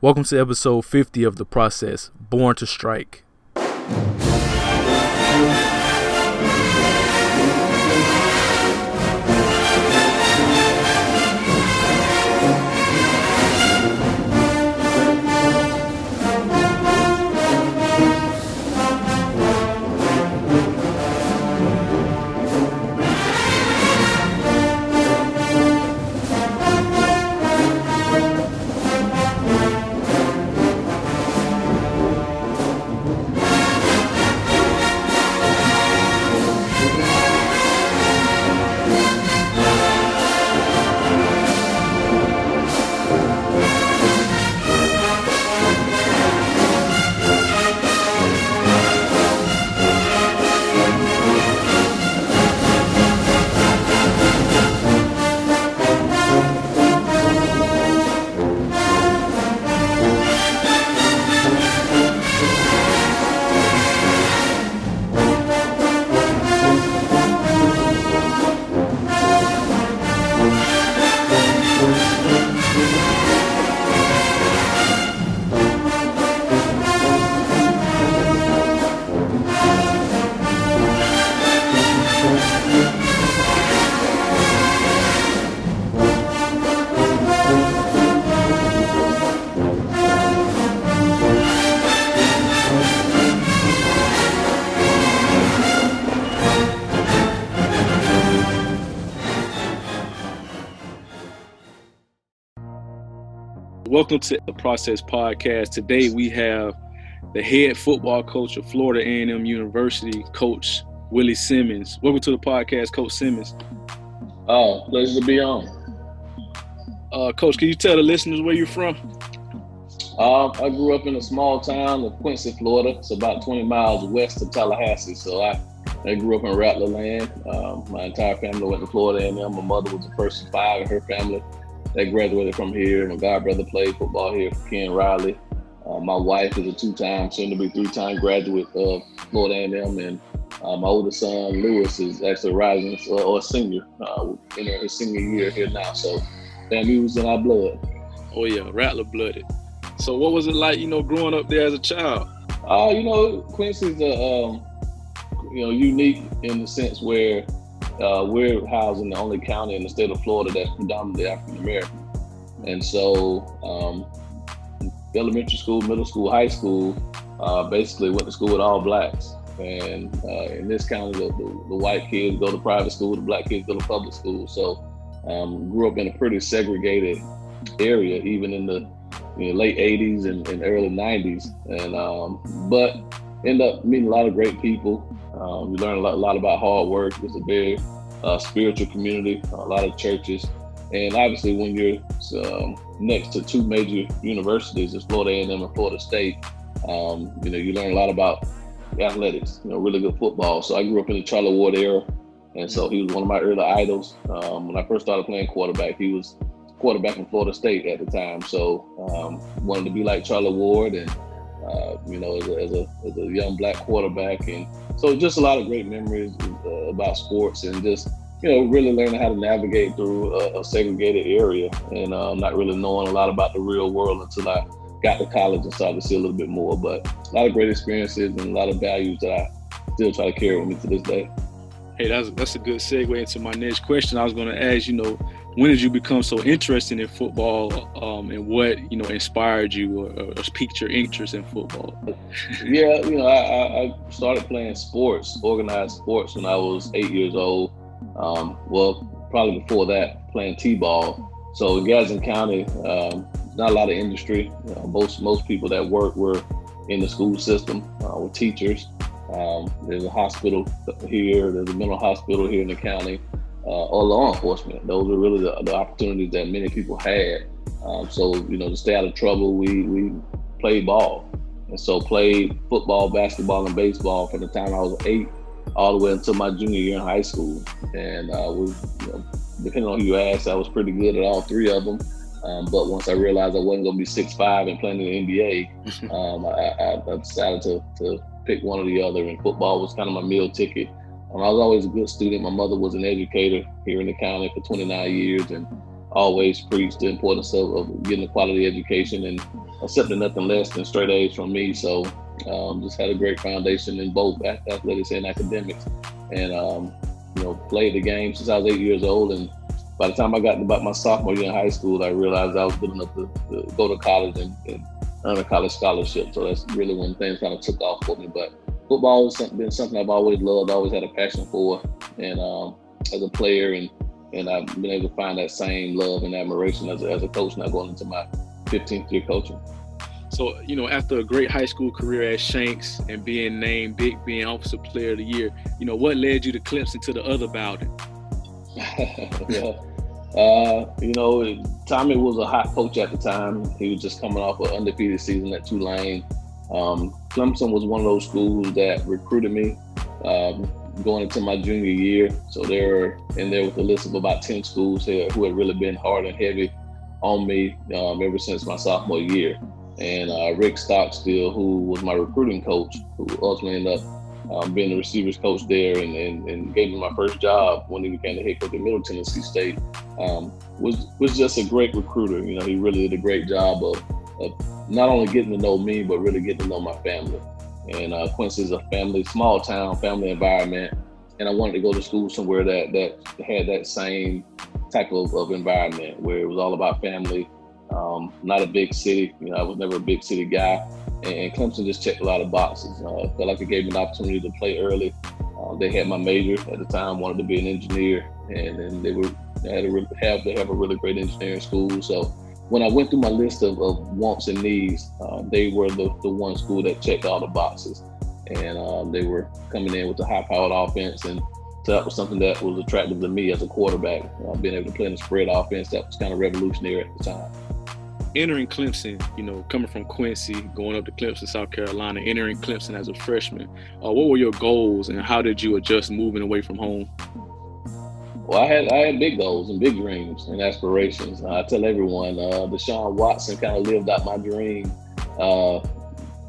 Welcome to episode 50 of The Process Born to Strike. Welcome to the Process Podcast. Today we have the head football coach of Florida A&M University, Coach Willie Simmons. Welcome to the podcast, Coach Simmons. Oh, pleasure to be on. Uh, Coach, can you tell the listeners where you're from? Uh, I grew up in a small town of Quincy, Florida. It's about 20 miles west of Tallahassee. So I, I grew up in Rattler land. Um, my entire family went to Florida A&M. My mother was the first five in her family that graduated from here. My god brother played football here for Ken Riley. Uh, my wife is a two-time, soon to be three-time graduate of Florida A&M, and uh, my oldest son Lewis is actually rising uh, or a senior, uh, in his senior year here now. So family was in our blood. Oh yeah, Rattler blooded. So what was it like, you know, growing up there as a child? Uh, you know, Quincy's a, um, you know, unique in the sense where uh, we're housing the only county in the state of Florida that's predominantly African American. And so, um, elementary school, middle school, high school, uh, basically went to school with all blacks. And uh, in this county, the, the, the, white kids go to private school, the black kids go to public school. So, um, grew up in a pretty segregated area, even in the you know, late 80s and, and, early 90s. And um, but end up meeting a lot of great people. Um, we learned a lot, a lot, about hard work. It's a very uh, spiritual community, a lot of churches. And obviously, when you're um, next to two major universities, it's Florida A&M and Florida State, um, you know, you learn a lot about athletics, you know, really good football. So I grew up in the Charlie Ward era. And so he was one of my early idols. Um, when I first started playing quarterback, he was quarterback in Florida State at the time. So um, wanted to be like Charlie Ward and uh, you know, as a, as a, as, a, young black quarterback. And so just a lot of great memories uh, about sports and just, you know, really learning how to navigate through a, a segregated area and uh, not really knowing a lot about the real world until I got to college and started to see a little bit more. But a lot of great experiences and a lot of values that I still try to carry with me to this day. Hey, that's that's a good segue into my next question. I was going to ask, you know, when did you become so interested in football um, and what you know inspired you or, or, piqued your interest in football? Yeah you know I, I, started playing sports organized sports when i was eight years old. Um, well probably before that playing t-ball. So in gadsden county um, not a lot of industry. You know, most most people that work were in the school system uh, were teachers. Um, there's a hospital here there's a mental hospital here in the county or law enforcement. Those were really the, the opportunities that many people had. Um, so you know, to stay out of trouble, we we played ball, and so played football, basketball, and baseball from the time I was eight all the way until my junior year in high school. And uh, was, you know, depending on who you ask, I was pretty good at all three of them. Um, but once I realized I wasn't going to be six five and playing in the NBA, um, I, I, decided to, to pick one or the other. And football was kind of my meal ticket. I was always a good student. My mother was an educator here in the county for 29 years, and always preached the importance of, of, getting a quality education and accepting nothing less than straight A's from me. So um, just had a great foundation in both athletics and academics, and um, you know played the game since I was eight years old. And by the time I got to about my sophomore year in high school, I realized I was good enough to, to go to college and, and, earn a college scholarship. So that's really when things kind of took off for me. But football has been something I've always loved, always had a passion for, and um, as a player and and I've been able to find that same love and admiration as a, as a coach now going into my 15th year coaching. So, you know, after a great high school career at Shanks and being named Big Bend Officer Player of the Year, you know, what led you to Clemson to the other Bowden? yeah. Uh, you know, Tommy was a hot coach at the time. He was just coming off an undefeated season at Tulane. Um, Clemson was one of those schools that recruited me. Um, going into my junior year. So they were in there with a list of about 10 schools here who had really been hard and heavy on me um, ever since my sophomore year. And uh, Rick Stockstill, who was my recruiting coach, who ultimately ended up um, being the receivers coach there and, and, and, gave me my first job when he became the head coach at Middle Tennessee State, um, was was just a great recruiter. You know, he really did a great job of, of not only getting to know me, but really getting to know my family. And uh, Quincy is a family, small town, family environment. And I wanted to go to school somewhere that that had that same type of, of environment where it was all about family, um, not a big city. You know, I was never a big city guy. And, Clemson just checked a lot of boxes. Uh, felt like it gave me an opportunity to play early. Uh, they had my major at the time, wanted to be an engineer, and, and they were they had to have they have a really great engineering school. So when I went through my list of, of wants and needs, uh, they were the, the one school that checked all the boxes. And um, they were coming in with a high powered offense. And so that was something that was attractive to me as a quarterback, uh, being able to play in a spread offense. That was kind of revolutionary at the time. Entering Clemson, you know, coming from Quincy, going up to Clemson, South Carolina, entering Clemson as a freshman, uh, what were your goals and how did you adjust moving away from home? Well, I had I had big goals and big dreams and aspirations. I tell everyone, uh, Deshaun Watson kind of lived out my dream uh,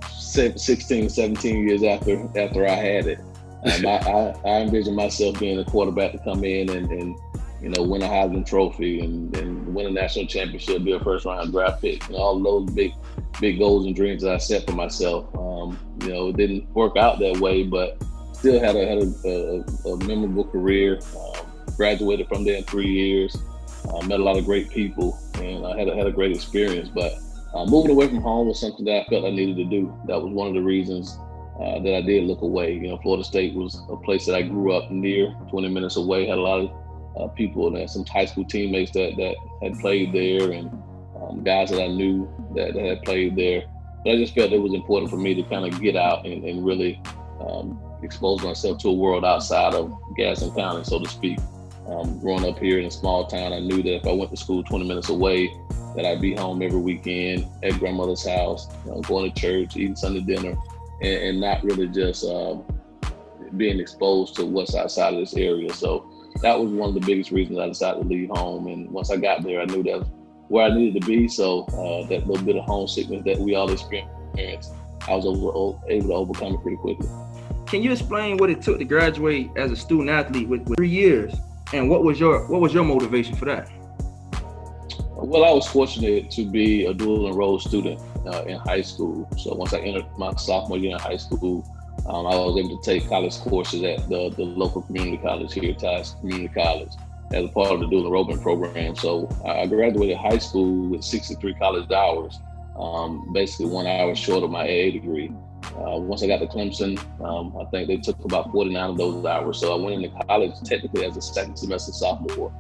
16, 17 years after after I had it. Um, I, I, I envision myself being a quarterback to come in and, and you know win a Heisman Trophy and, and win a national championship, be a first round draft pick, and all those big big goals and dreams that I set for myself. Um, you know, it didn't work out that way, but still had a had a, a, a memorable career. Um, graduated from there in three years. Uh, met a lot of great people, and I had a, had a great experience. But uh, moving away from home was something that I felt I needed to do. That was one of the reasons uh, that I did look away. You know, Florida State was a place that I grew up near, 20 minutes away. Had a lot of uh, people and some high school teammates that that had played there, and um, guys that I knew that, that, had played there. But I just felt it was important for me to kind of get out and, and really um, expose myself to a world outside of Gadsden County, so to speak. Um, growing up here in a small town, I knew that if I went to school 20 minutes away, that I'd be home every weekend at grandmother's house, you know, going to church, eating Sunday dinner, and, and not really just um, being exposed to what's outside of this area. So that was one of the biggest reasons I decided to leave home. And once I got there, I knew that where I needed to be. So uh, that little bit of homesickness that we all experience, I was over, able to overcome it pretty quickly. Can you explain what it took to graduate as a student athlete with, with three years and what was your what was your motivation for that? Well, I was fortunate to be a dual enrolled student uh, in high school. So once I entered my sophomore year in high school, um, I was able to take college courses at the, the local community college here, Tice Community College, as a part of the dual enrollment program. So I graduated high school with 63 college hours, um, basically one hour short of my AA degree. Uh, once I got to Clemson, um, I think they took about 49 of those hours. So I went into college technically as a second semester sophomore.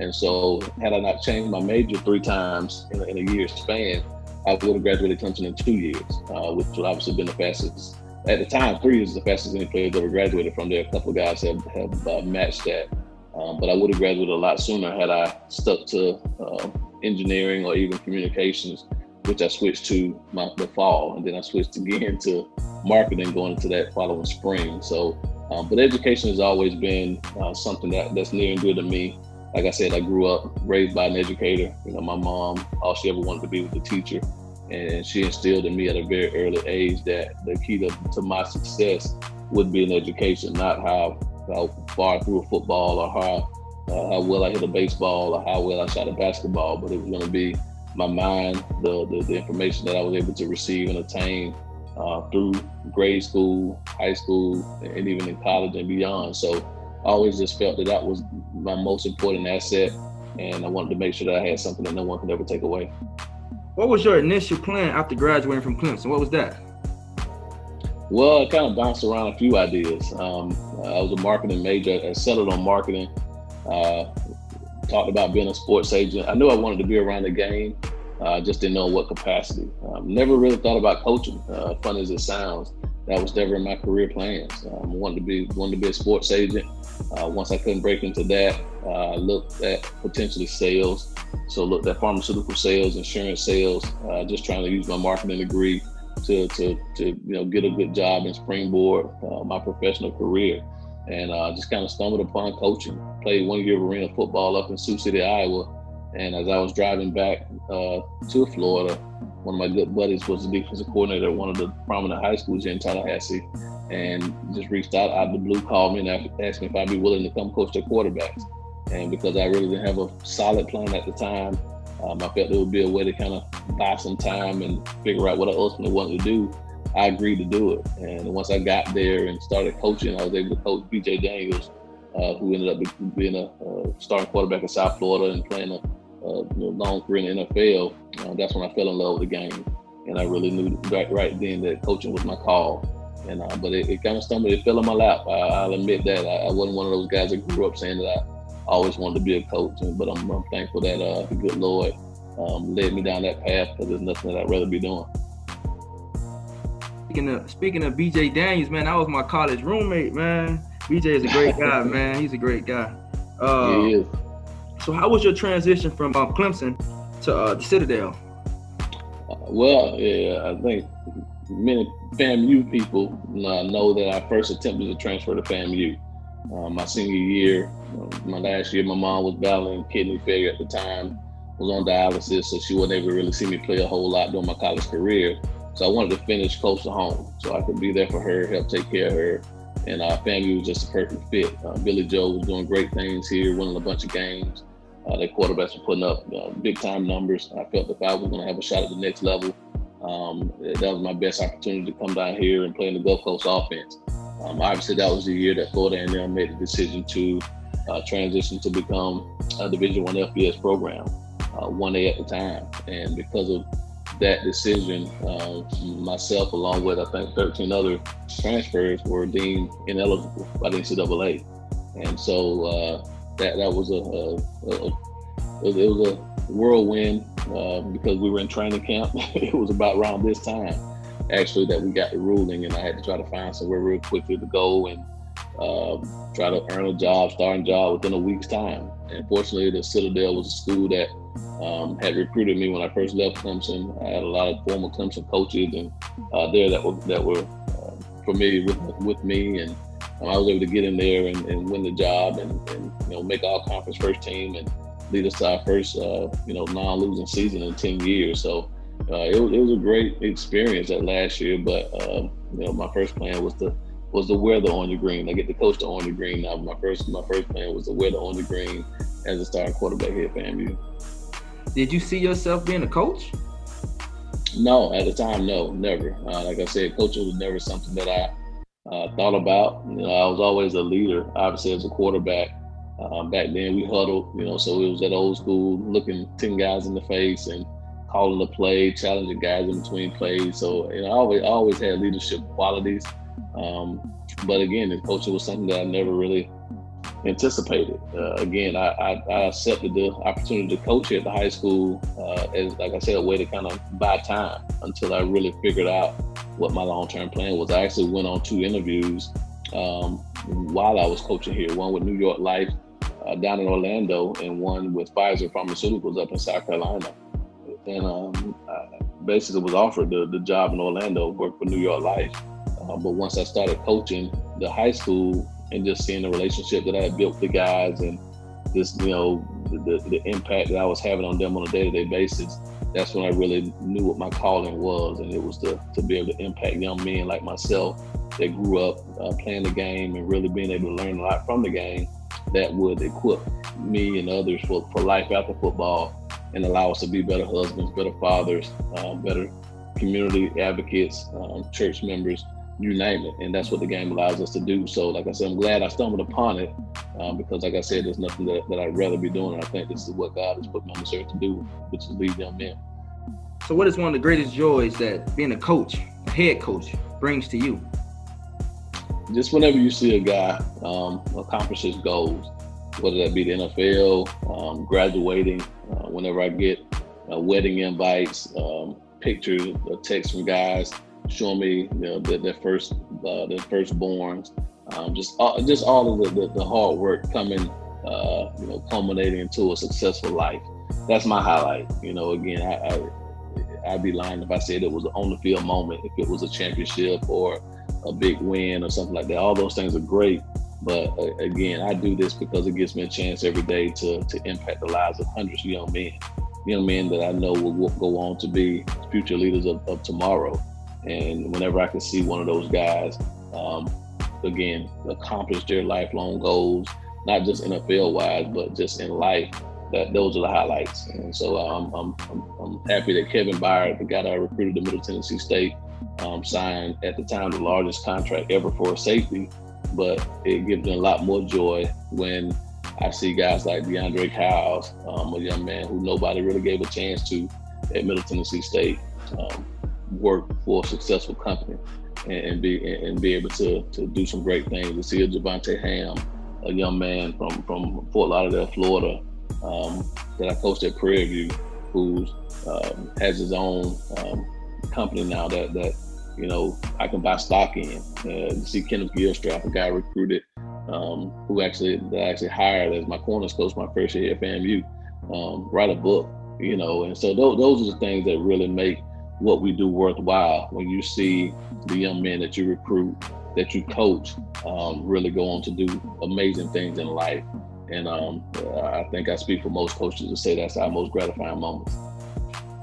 And so, had I not changed my major three times in a, in a year span, I would have graduated Clemson in two years, uh, which would obviously have been the fastest. At the time, three years is the fastest any player ever graduated from there. A couple of guys have, have uh, matched that. Um, but I would have graduated a lot sooner had I stuck to uh, engineering or even communications which I switched to my, the fall, and then I switched again to marketing going into that following spring. So, um, but education has always been uh, something that, that's near and dear to me. Like I said, I grew up raised by an educator. You know, my mom, all she ever wanted to be was a teacher, and she instilled in me at a very early age that the key to, to my success would be in education, not how, how far through a football or how uh, how well I hit a baseball or how well I shot a basketball, but it was going to be my mind, the, the, the information that I was able to receive and attain uh, through grade school, high school, and even in college and beyond. So I always just felt that that was my most important asset, and I wanted to make sure that I had something that no one could ever take away. What was your initial plan after graduating from Clemson? What was that? Well, I kind of bounced around a few ideas. Um, I was a marketing major. I settled on marketing. Uh, talked about being a sports agent. I knew I wanted to be around the game. Uh, just didn't know what capacity. Um, never really thought about coaching. Uh, fun as it sounds, that was never in my career plans. Um, wanted to be wanted to be a sports agent. Uh, once I couldn't break into that, uh, I looked at potentially sales. So looked at pharmaceutical sales, insurance sales, uh, just trying to use my marketing degree to, to, to you know get a good job and springboard uh, my professional career. And uh, just kind of stumbled upon coaching. Played one year of arena football up in Sioux City, Iowa. And as I was driving back uh, to Florida, one of my good buddies was the defensive coordinator at one of the prominent high schools here in Tallahassee, and just reached out out of the blue, called me and asked me if I'd be willing to come coach their quarterbacks. And because I really didn't have a solid plan at the time, um, I felt it would be a way to kind of buy some time and figure out what I ultimately wanted to do. I agreed to do it. And once I got there and started coaching, I was able to coach BJ Daniels, uh, who ended up being a uh, starting quarterback in South Florida and playing a, you know, long career in the NFL. Uh, that's when I fell in love with the game. And I really knew right, right then that coaching was my call. And uh, But it, it kind of stumbled, it fell in my lap. I, will admit that. I, I wasn't one of those guys that grew up saying that I always wanted to be a coach, but I'm, I'm thankful that uh, the good Lord um, led me down that path because there's nothing that I'd rather be doing. Speaking of speaking of BJ Daniels, man, that was my college roommate, man. BJ is a great guy, man. He's a great guy. Uh, he is. So, how was your transition from uh, Clemson to uh, the Citadel? Uh, well, yeah, I think many FAMU people uh, know that I first attempted to transfer to FAMU. Uh, my senior year, my last year, my mom was battling kidney failure at the time, was on dialysis, so she wasn't able to really see me play a whole lot during my college career. So I wanted to finish close to home so I could be there for her, help take care of her. And our family was just a perfect fit. Uh, Billy Joe was doing great things here, winning a bunch of games. Uh, their quarterbacks were putting up uh, big time numbers. I felt if I was going to have a shot at the next level, um, that was my best opportunity to come down here and play in the Gulf Coast offense. Um, obviously, that was the year that Florida A&M made the decision to uh, transition to become a Division One FBS program, uh, one A at the time, and because of that decision, uh, myself along with I think 13 other transfers were deemed ineligible by the NCAA, and so uh, that that was a, a, a, it was a whirlwind uh, because we were in training camp. it was about around this time actually that we got the ruling, and I had to try to find somewhere real quickly to go and um, try to earn a job, starting job within a week's time. And fortunately, the Citadel was a school that um, had recruited me when I first left Clemson. I had a lot of former Clemson coaches and uh, there that were that were uh, familiar with with me, and um, I was able to get in there and, and win the job and, and, you know make all conference first team and lead us to our first uh, you know non-losing season in ten years. So uh, it, it, was a great experience that last year. But um, you know, my first plan was to was to wear the orange green. I get to coach the orange green now. My first my first plan was to wear the orange green as a starting quarterback here at FAMU. Did you see yourself being a coach? No, at the time, no, never. Uh, like I said, coaching was never something that I uh, thought about. You know, I was always a leader. Obviously, as a quarterback, um, back then we huddled. You know, so it was that old school, looking ten guys in the face and calling the play, challenging guys in between plays. So you know, I always always had leadership qualities. Um, but again, the coaching was something that I never really anticipated. Uh, again, I, I, I, accepted the opportunity to coach at the high school uh, as, like I said, a way to kind of buy time until I really figured out what my long-term plan was. I actually went on two interviews um, while I was coaching here. One with New York Life uh, down in Orlando, and one with Pfizer Pharmaceuticals up in South Carolina and um, basically was offered the, the job in Orlando, work for New York Life. Uh, but once I started coaching the high school and just seeing the relationship that I had built with the guys and just you know the, the impact that I was having on them on a day-to-day basis, that's when I really knew what my calling was, and it was to, to be able to impact young men like myself that grew up uh, playing the game and really being able to learn a lot from the game that would equip me and others for, for life after football and allow us to be better husbands, better fathers, um, better community advocates, um, church members, you name it. And that's what the game allows us to do. So, like I said, I'm glad I stumbled upon it um, because, like I said, there's nothing that, that I'd rather be doing. And I think this is what God has put me on this earth to do, which is lead young men. So, what is one of the greatest joys that being a coach, a head coach, brings to you? Just whenever you see a guy um, accomplish his goals, whether that be the NFL, um, graduating, uh, whenever I get uh, wedding invites, um, pictures, a text from guys showing me you know their, first uh, their firstborns, um, just all, just all of the, the, the hard work coming, uh, you know, culminating into a successful life. That's my highlight. You know, again, I, I I'd be lying if I said it was an on the field moment. If it was a championship or a big win or something like that, all those things are great. But uh, again, I do this because it gives me a chance every day to to impact the lives of hundreds of young men, young men that I know will go on to be future leaders of, of tomorrow. And whenever I can see one of those guys, um, again, accomplish their lifelong goals, not just NFL wise, but just in life, that those are the highlights. And so um, I'm, I'm, I'm happy that Kevin Byard, the guy that I recruited to Middle Tennessee State, um, signed at the time the largest contract ever for a safety but it gives me a lot more joy when I see guys like DeAndre Cowles, um, a young man who nobody really gave a chance to at Middle Tennessee State, um, work for a successful company and, and, be and be able to to do some great things. To see a Javonte Ham, a young man from from Fort Lauderdale, Florida, um, that I coached at Prairie View, who um, has his own um, company now that that you know, I can buy stock in. Uh, see Kenneth Gilstrap, a guy recruited, um, who actually that I actually hired as my corners coach my first year at FAMU, um, write a book, you know, and so those, those are the things that really make what we do worthwhile. When you see the young men that you recruit, that you coach, um, really go on to do amazing things in life. And um, I think I speak for most coaches to say that's our most gratifying moments.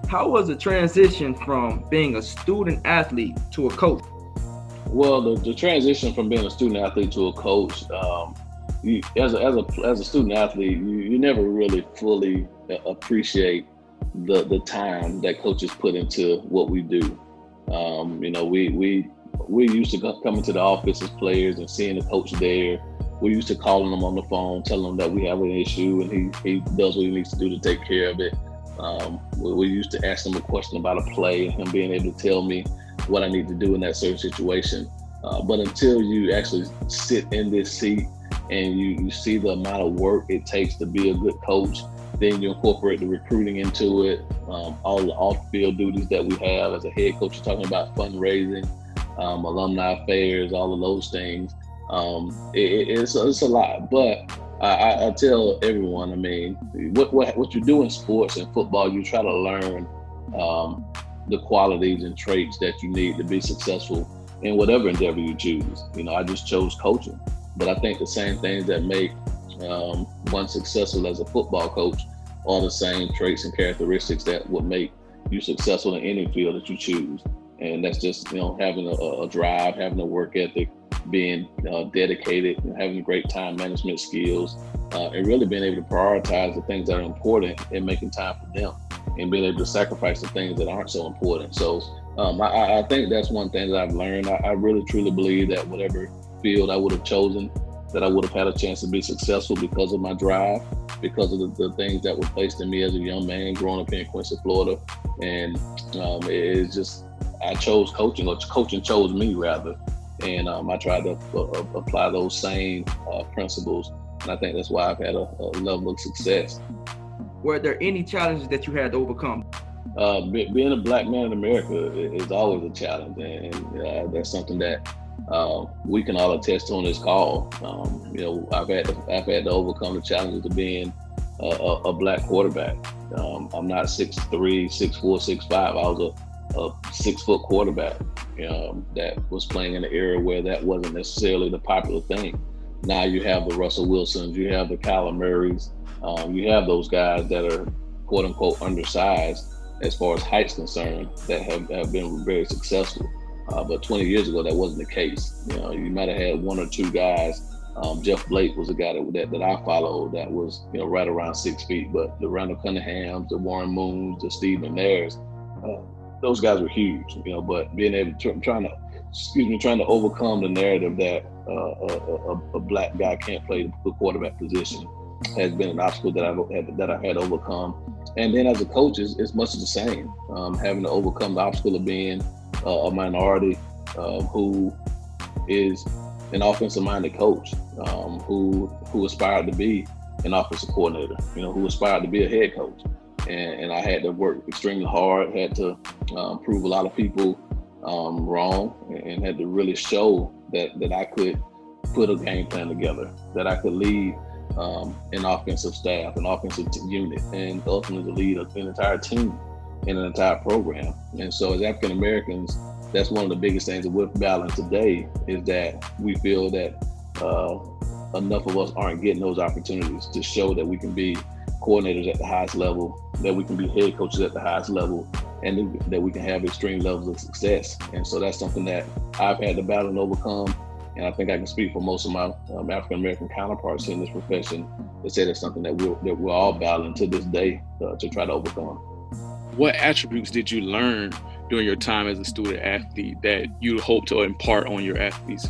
How was the transition from being a student athlete to a coach? Well, the, the transition from being a student athlete to a coach, um, you, as, a, as, a, as a student athlete, you, you never really fully appreciate the, the time that coaches put into what we do. Um, you know, we, we, we used to come into the office as players and seeing the coach there. We used to calling them on the phone, telling them that we have an issue and he, he does what he needs to do to take care of it. Um, we, we, used to ask him a question about a play, and him being able to tell me what I need to do in that certain situation. Uh, but until you actually sit in this seat and you, you see the amount of work it takes to be a good coach, then you incorporate the recruiting into it, um, all the off-field duties that we have as a head coach. You're talking about fundraising, um, alumni affairs, all of those things. Um, it, it's, it's a lot, but I, I, tell everyone, I mean, what, what, what you do in sports and football, you try to learn um, the qualities and traits that you need to be successful in whatever endeavor you choose. You know, I just chose coaching, but I think the same things that make um, one successful as a football coach are the same traits and characteristics that would make you successful in any field that you choose. And that's just, you know, having a, a drive, having a work ethic, being uh, dedicated, having great time management skills, uh, and really being able to prioritize the things that are important and making time for them, and being able to sacrifice the things that aren't so important. So um, I, I, think that's one thing that I've learned. I, I really truly believe that whatever field I would have chosen, that I would have had a chance to be successful because of my drive, because of the, the, things that were placed in me as a young man growing up here in Quincy, Florida. And um, it's just, I chose coaching, or coaching chose me rather and um, I tried to uh, uh, apply those same uh, principles, and I think that's why I've had a, a, level of success. Were there any challenges that you had to overcome? Uh, being a black man in America is always a challenge, and uh, that's something that uh, we can all attest on this call. Um, you know, I've had to, I've had to overcome the challenges of being a, a, a black quarterback. Um, I'm not six three, six four, six five. I was a, a six foot quarterback um, that was playing in an era where that wasn't necessarily the popular thing. Now you have the Russell Wilsons, you have the Kyler Murrays, um, you have those guys that are quote unquote undersized as far as height's concerned that have, have been very successful. Uh, but 20 years ago, that wasn't the case. You know, you might have had one or two guys Um, Jeff Blake was a guy that, that, that I followed that was you know right around six feet. But the Randall Cunninghams, the Warren Moons, the Steve McNairs, uh, those guys were huge. You know, but being able to trying to excuse me trying to overcome the narrative that uh, a, a, a, black guy can't play the quarterback position has been an obstacle that I've had, that I've had overcome. And then as a coach, it's, it's much the same. Um, having to overcome the obstacle of being uh, a minority um, who is an offensive minded coach um, who who aspired to be an offensive coordinator, you know, who aspired to be a head coach. And, and I had to work extremely hard, had to um, prove a lot of people um, wrong, and had to really show that that I could put a game plan together, that I could lead um, an offensive staff, an offensive unit, and ultimately lead an entire team in an entire program. And so, as African Americans, that's one of the biggest things that we're battling today is that we feel that uh, enough of us aren't getting those opportunities to show that we can be coordinators at the highest level, that we can be head coaches at the highest level, and that we can have extreme levels of success. And so that's something that I've had to battle and overcome. And I think I can speak for most of my um, African American counterparts in this profession to say that's something that we're, that we're all battling to this day uh, to try to overcome. What attributes did you learn during your time as a student athlete that you hope to impart on your athletes?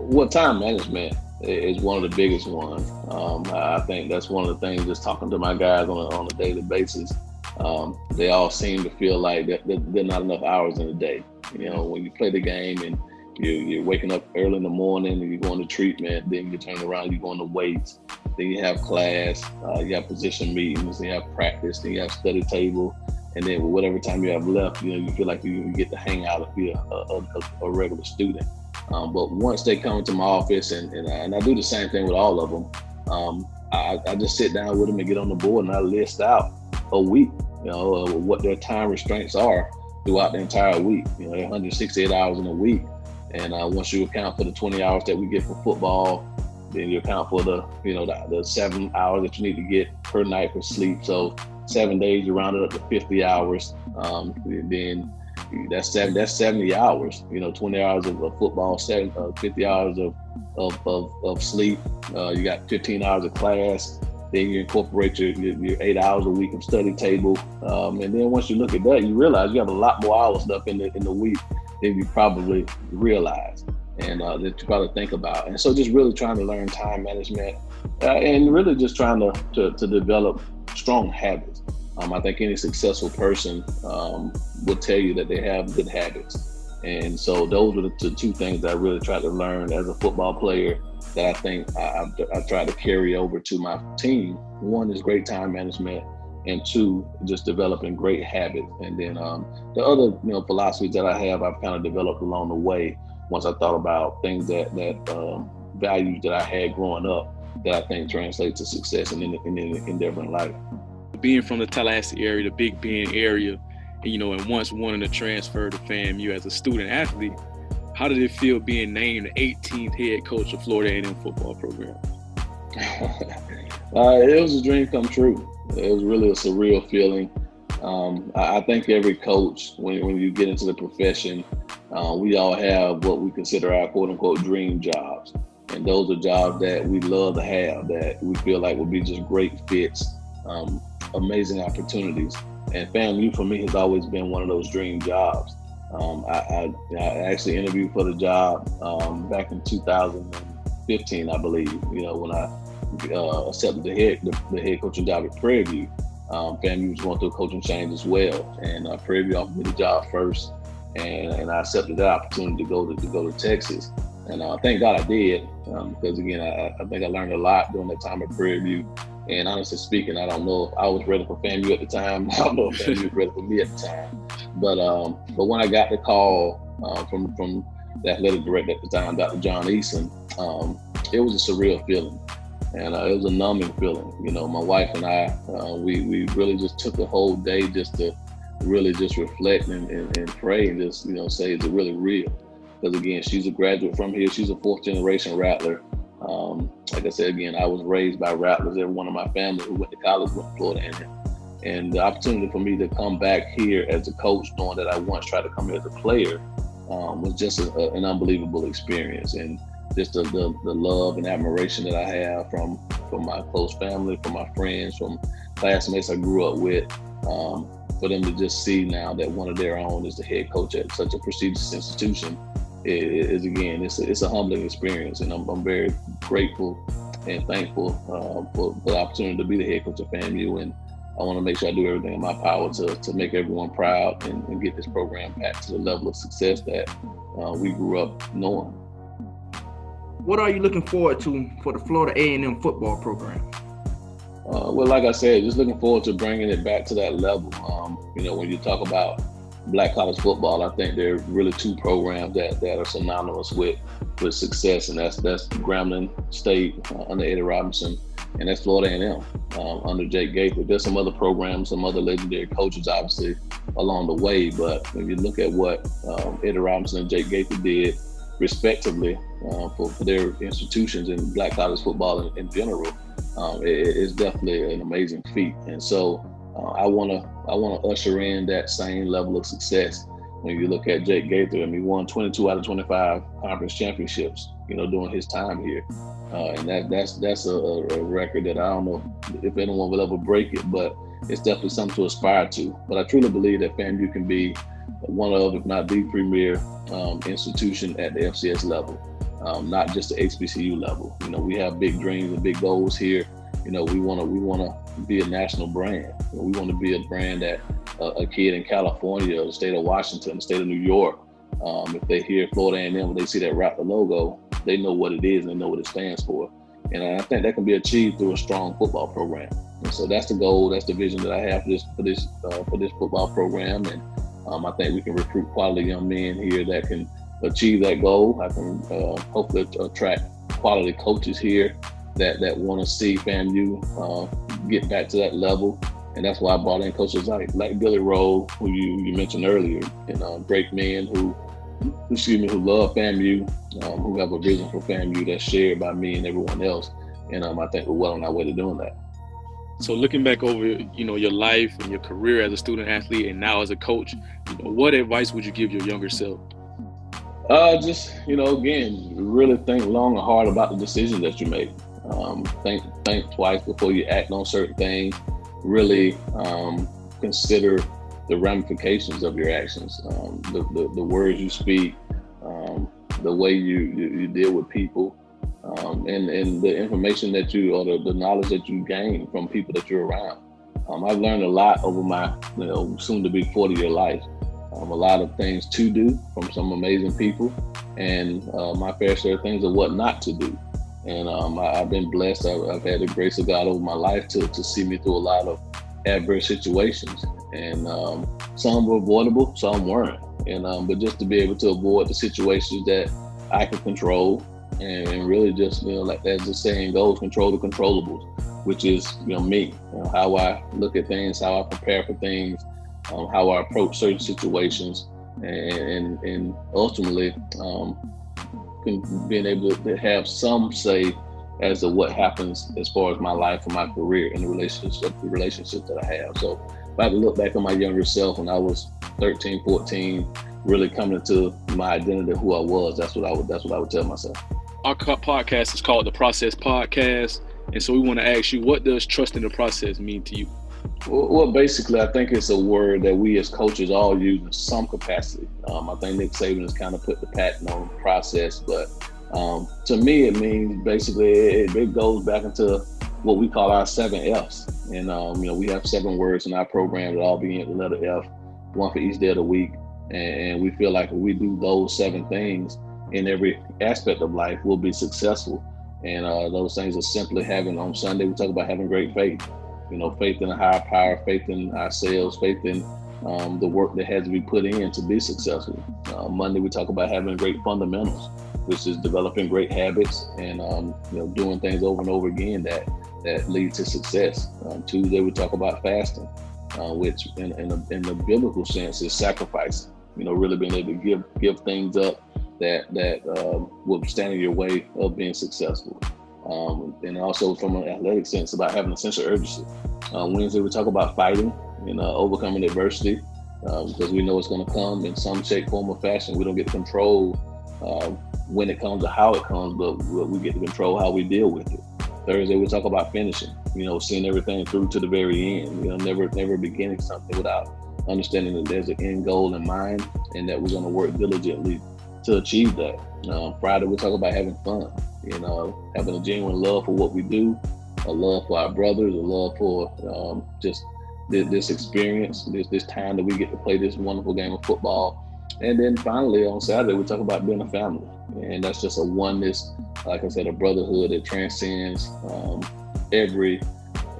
Well, time management is one of the biggest ones. Um, I think that's one of the things. Just talking to my guys on a, on a daily basis, um, they all seem to feel like that, that there are not enough hours in the day. You know, when you play the game and you, you're waking up early in the morning and you're going to treatment, then you turn around, you're going to weights, then you have class, uh, you have position meetings, then you have practice, then you have study table, and then whatever time you have left, you know, you feel like you, get to hang out and be a, a, a, regular student. Um, but once they come into my office, and, and I, and, I, do the same thing with all of them, um, I, I, just sit down with them and get on the board and I list out a week, you know, uh, what their time restraints are throughout the entire week. You know, 168 hours in a week. And uh, once you account for the 20 hours that we get for football, then you account for the, you know, the, the seven hours that you need to get per night for sleep. So seven days, you round it up to 50 hours. Um, then that's seven, that's 70 hours, you know, 20 hours of, of football, seven, uh, 50 hours of, of, of, of sleep. Uh, you got 15 hours of class. Then you incorporate your, your, your, eight hours a week of study table. Um, and then once you look at that, you realize you have a lot more hours left in the, in the week than you probably realize and uh, that you probably think about. And so just really trying to learn time management uh, and really just trying to, to, to develop strong habits. Um, I think any successful person um, will tell you that they have good habits. And so those were the two things that I really tried to learn as a football player that I think I, I, I tried to carry over to my team. One is great time management, and two, just developing great habits. And then um, the other, you know, philosophies that I have, I've kind of developed along the way. Once I thought about things that that um, values that I had growing up, that I think translate to success in in, in, in in life. Being from the Tallahassee area, the Big Bend area, and, you know, and once wanting to transfer to FAMU as a student athlete, how did it feel being named the 18th head coach of Florida A&M football program? uh, it was a dream come true. It was really a surreal feeling. Um, I, I, think every coach, when, when you get into the profession, uh, we all have what we consider our quote unquote dream jobs. And those are jobs that we love to have, that we feel like would be just great fits, um, amazing opportunities. And FAMU for me has always been one of those dream jobs. Um, I, I, I, actually interviewed for the job um, back in 2015, I believe. You know, when I uh, accepted the head the, the, head coaching job at Prairie View. Um, FAMU was going through a coaching change as well, and uh, Prairie View offered me the job first, and, and I accepted that opportunity to go to, to go to Texas. And uh, thank God I did, um, because again, I, I, think I learned a lot during that time at Prairie View. And honestly speaking, I don't know if I was ready for FAMU at the time. I don't know if FAMU was ready for me at the time. But um, but when I got the call uh, from from the athletic director at the time, Dr. John Eason, um, it was a surreal feeling and uh, it was a numbing feeling. You know, my wife and I, uh, we we really just took the whole day just to really just reflect and, and, and, pray and just you know say is it really real? Because again, she's a graduate from here. She's a fourth generation Rattler. Um, like I said again, I was raised by Rattlers. Every one of my family who went to college went to Florida A&M. And the opportunity for me to come back here as a coach, knowing that I once tried to come here as a player, um, was just a, a, an unbelievable experience. And just the, the, the love and admiration that I have from from my close family, from my friends, from classmates I grew up with. Um, for them to just see now that one of their own is the head coach at such a prestigious institution is, again it's a, it's a humbling experience, and I'm, I'm very grateful and thankful uh, for, for, the opportunity to be the head coach of FAMU. And I want to make sure I do everything in my power to, to make everyone proud and, and get this program back to the level of success that uh, we grew up knowing. What are you looking forward to for the Florida A&M football program? Uh, well, like I said, just looking forward to bringing it back to that level. Um, you know, when you talk about black college football, I think there are really two programs that, that are synonymous with with success, and that's that's Grambling State uh, under Eddie Robinson, and that's Florida A&M um, under Jake Gaither. There's some other programs, some other legendary coaches, obviously, along the way. But when you look at what um, Eddie Robinson and Jake Gaither did, respectively, uh, for, for, their institutions in black college football in, in general, um, it, it's definitely an amazing feat. And so uh, I want to I want to usher in that same level of success. When you look at Jake Gaither, I mean, he won 22 out of 25 conference championships, you know, during his time here, uh, and that that's that's a, a, record that I don't know if anyone will ever break it, but it's definitely something to aspire to. But I truly believe that FAMU can be one of, if not the premier um, institution at the FCS level, um, not just the HBCU level. You know, we have big dreams and big goals here. You know, we want to we want to be a national brand. We want to be a brand that uh, a kid in California, the state of Washington, the state of New York, um, if they hear Florida A&M, when they see that Rattler logo, they know what it is and they know what it stands for. And I think that can be achieved through a strong football program. And so that's the goal. That's the vision that I have for this for this uh, for this football program. And um, I think we can recruit quality young men here that can achieve that goal. I can uh, hopefully attract quality coaches here that that want to see FAMU uh, get back to that level. And that's why I brought in coaches like like Billy Rowe, who you, you mentioned earlier, and uh, great men who, excuse me, who love FAMU, um, who have a vision for FAMU that's shared by me and everyone else. And um, I think we're well on our way to doing that. So looking back over, you know, your life and your career as a student athlete and now as a coach, you know, what advice would you give your younger self? Uh, just you know, again, really think long and hard about the decisions that you make. Um, think think twice before you act on certain things. Really um, consider the ramifications of your actions, um, the, the, the words you speak, um, the way you, you, you deal with people um, and, and the information that you or the, the, knowledge that you gain from people that you're around. Um, I've learned a lot over my you know soon to be 40 year life. Um, a lot of things to do from some amazing people, and uh, my fair share of things of what not to do. And um, I, have been blessed. I've, I've, had the grace of God over my life to, to see me through a lot of adverse situations, and um, some were avoidable, some weren't. And um, but just to be able to avoid the situations that I could control and, really just you know like as the saying goes, control the controllables, which is you know me, you know, how I look at things, how I prepare for things, um, how I approach certain situations, and and, and ultimately um, being able to have some say as to what happens as far as my life and my career and the relationship the relationship that I have. So if I look back on my younger self when I was 13, 14, really coming to my identity who I was, that's what I would that's what I would tell myself our podcast is called the Process Podcast, and so we want to ask you, what does trust in the process mean to you? Well, basically, I think it's a word that we as coaches all use in some capacity. Um, I think Nick Saban has kind of put the patent on process, but um, to me, it means basically it, it, goes back into what we call our seven F's. And um, you know, we have seven words in our program that all begin with the letter F, one for each day of the week. And we feel like if we do those seven things, in every aspect of life will be successful. And uh, those things are simply having on Sunday, we talk about having great faith. You know, faith in a higher power, faith in ourselves, faith in um, the work that has to be put in to be successful. Uh, Monday, we talk about having great fundamentals, which is developing great habits and um, you know doing things over and over again that that lead to success. Um, Tuesday, we talk about fasting, uh, which in, in, a, in the biblical sense is sacrifice. You know, really being able to give give things up that that um, will stand in your way of being successful. Um, and also from an athletic sense about having a sense of urgency. Uh, Wednesday we talk about fighting and uh, overcoming adversity uh, because we know it's going to come in some shape, form, or fashion. We don't get to control uh, when it comes to how it comes, but we get to control how we deal with it. Thursday we talk about finishing. You know, seeing everything through to the very end. You know, never never beginning something without understanding that there's an end goal in mind and that we're going to work diligently to achieve that. Uh, Friday we talk about having fun. You know, having a genuine love for what we do, a love for our brothers, a love for um, just this, this experience, this this time that we get to play this wonderful game of football. And then finally on Saturday we talk about being a family, and that's just a oneness, like I said, a brotherhood that transcends um, every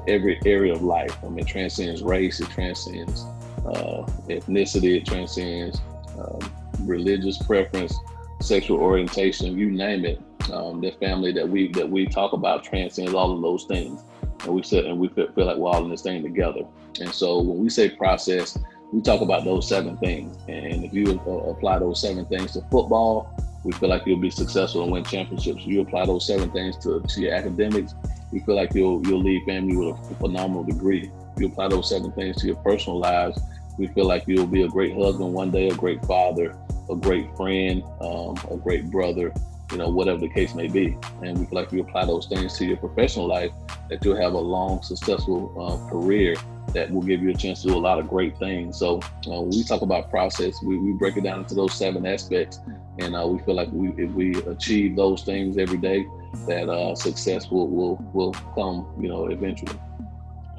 every area of life. I mean, it transcends race, it transcends uh, ethnicity, it transcends um, religious preference, sexual orientation, you name it. Um, the FAMU that we that we talk about transcends all of those things, and we sit and we feel, like we're all in this thing together. And so when we say process, we talk about those seven things. And if you uh, apply those seven things to football, we feel like you'll be successful and win championships. You apply those seven things to, to your academics, we feel like you'll you'll leave family with a phenomenal degree. You apply those seven things to your personal lives, we feel like you'll be a great husband one day, a great father, a great friend, um, a great brother, you know, whatever the case may be. And we feel like you apply those things to your professional life, that you'll have a long, successful uh, career that will give you a chance to do a lot of great things. So uh, we talk about process, we, we break it down into those seven aspects. And uh, we feel like we, if we achieve those things every day, that uh, success will, will, will come, you know, eventually.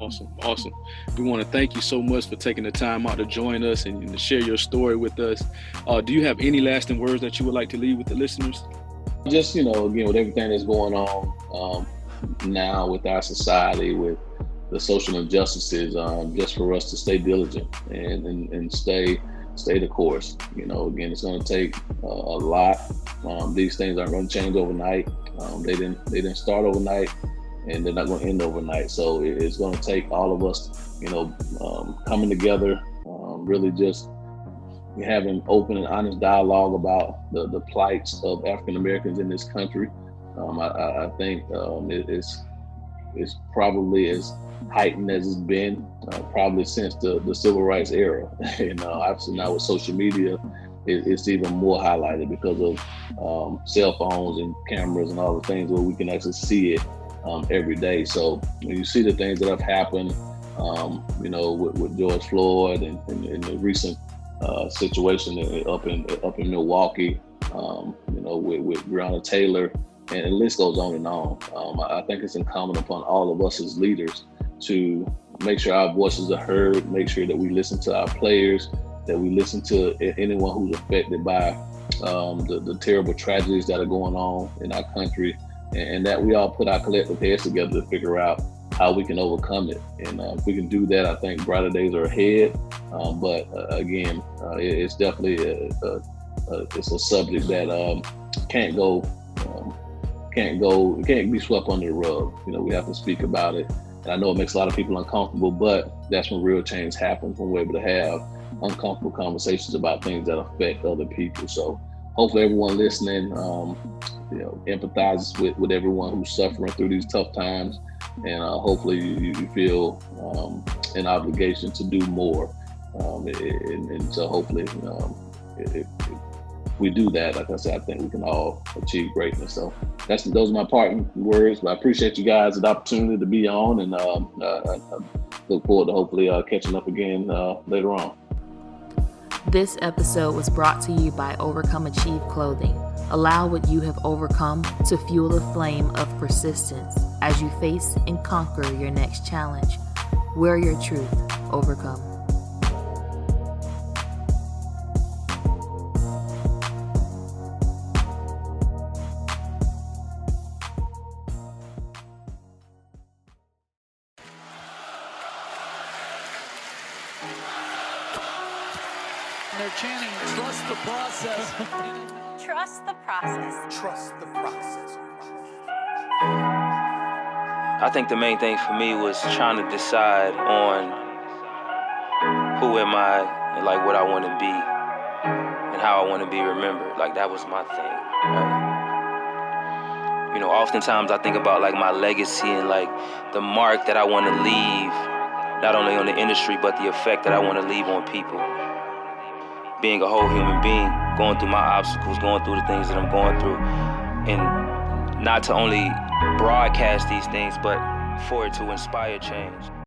Awesome, awesome. We want to thank you so much for taking the time out to join us and, to share your story with us. Uh, do you have any lasting words that you would like to leave with the listeners? Just you know, again, with everything that's going on um, now with our society, with the social injustices, um, just for us to stay diligent and, and, and stay stay the course. You know, again, it's going to take uh, a lot. Um, these things aren't going to change overnight. Um, they didn't they didn't start overnight and they're not going to end overnight. So it's going to take all of us, you know, um, coming together, um, really just having open and honest dialogue about the, the plights of African Americans in this country. Um, I, I, think um, it, it's it's probably as heightened as it's been uh, probably since the, the civil rights era. and uh, obviously now with social media, it, it's even more highlighted because of um, cell phones and cameras and all the things where we can actually see it um, every day. So when you see the things that have happened, um, you know, with, with, George Floyd and, and, and the recent uh, situation up in up in Milwaukee, um, you know, with, with Breonna Taylor, and the list goes on and on. Um, I think it's incumbent upon all of us as leaders to make sure our voices are heard, make sure that we listen to our players, that we listen to anyone who's affected by um, the, the terrible tragedies that are going on in our country and that we all put our collective heads together to figure out how we can overcome it. And uh, if we can do that, I think brighter days are ahead. Um, but uh, again, uh, it, it's definitely a, a, a, it's a subject that um, can't go um, can't go can't be swept under the rug. You know, we have to speak about it. And I know it makes a lot of people uncomfortable, but that's when real change happens when we're able to have uncomfortable conversations about things that affect other people. So hopefully everyone listening um, you know empathizes with, with everyone who's suffering through these tough times. And uh, hopefully you, you feel um, an obligation to do more. Um, and, and, so hopefully um, if, if, we do that like i said i think we can all achieve greatness. So that's those are my parting words but i appreciate you guys the opportunity to be on and um, uh, I, I look forward to hopefully uh, catching up again uh, later on this episode was brought to you by Overcome Achieve Clothing. Allow what you have overcome to fuel the flame of persistence as you face and conquer your next challenge. Wear your truth, overcome. I think the main thing for me was trying to decide on who am I and like what I want to be and how I want to be remembered. Like that was my thing. Right? You know, oftentimes I think about like my legacy and like the mark that I want to leave, not only on the industry but the effect that I want to leave on people. being a whole human being, going through my obstacles, going through the things that I'm going through, and not to only broadcast these things, but for it to inspire change.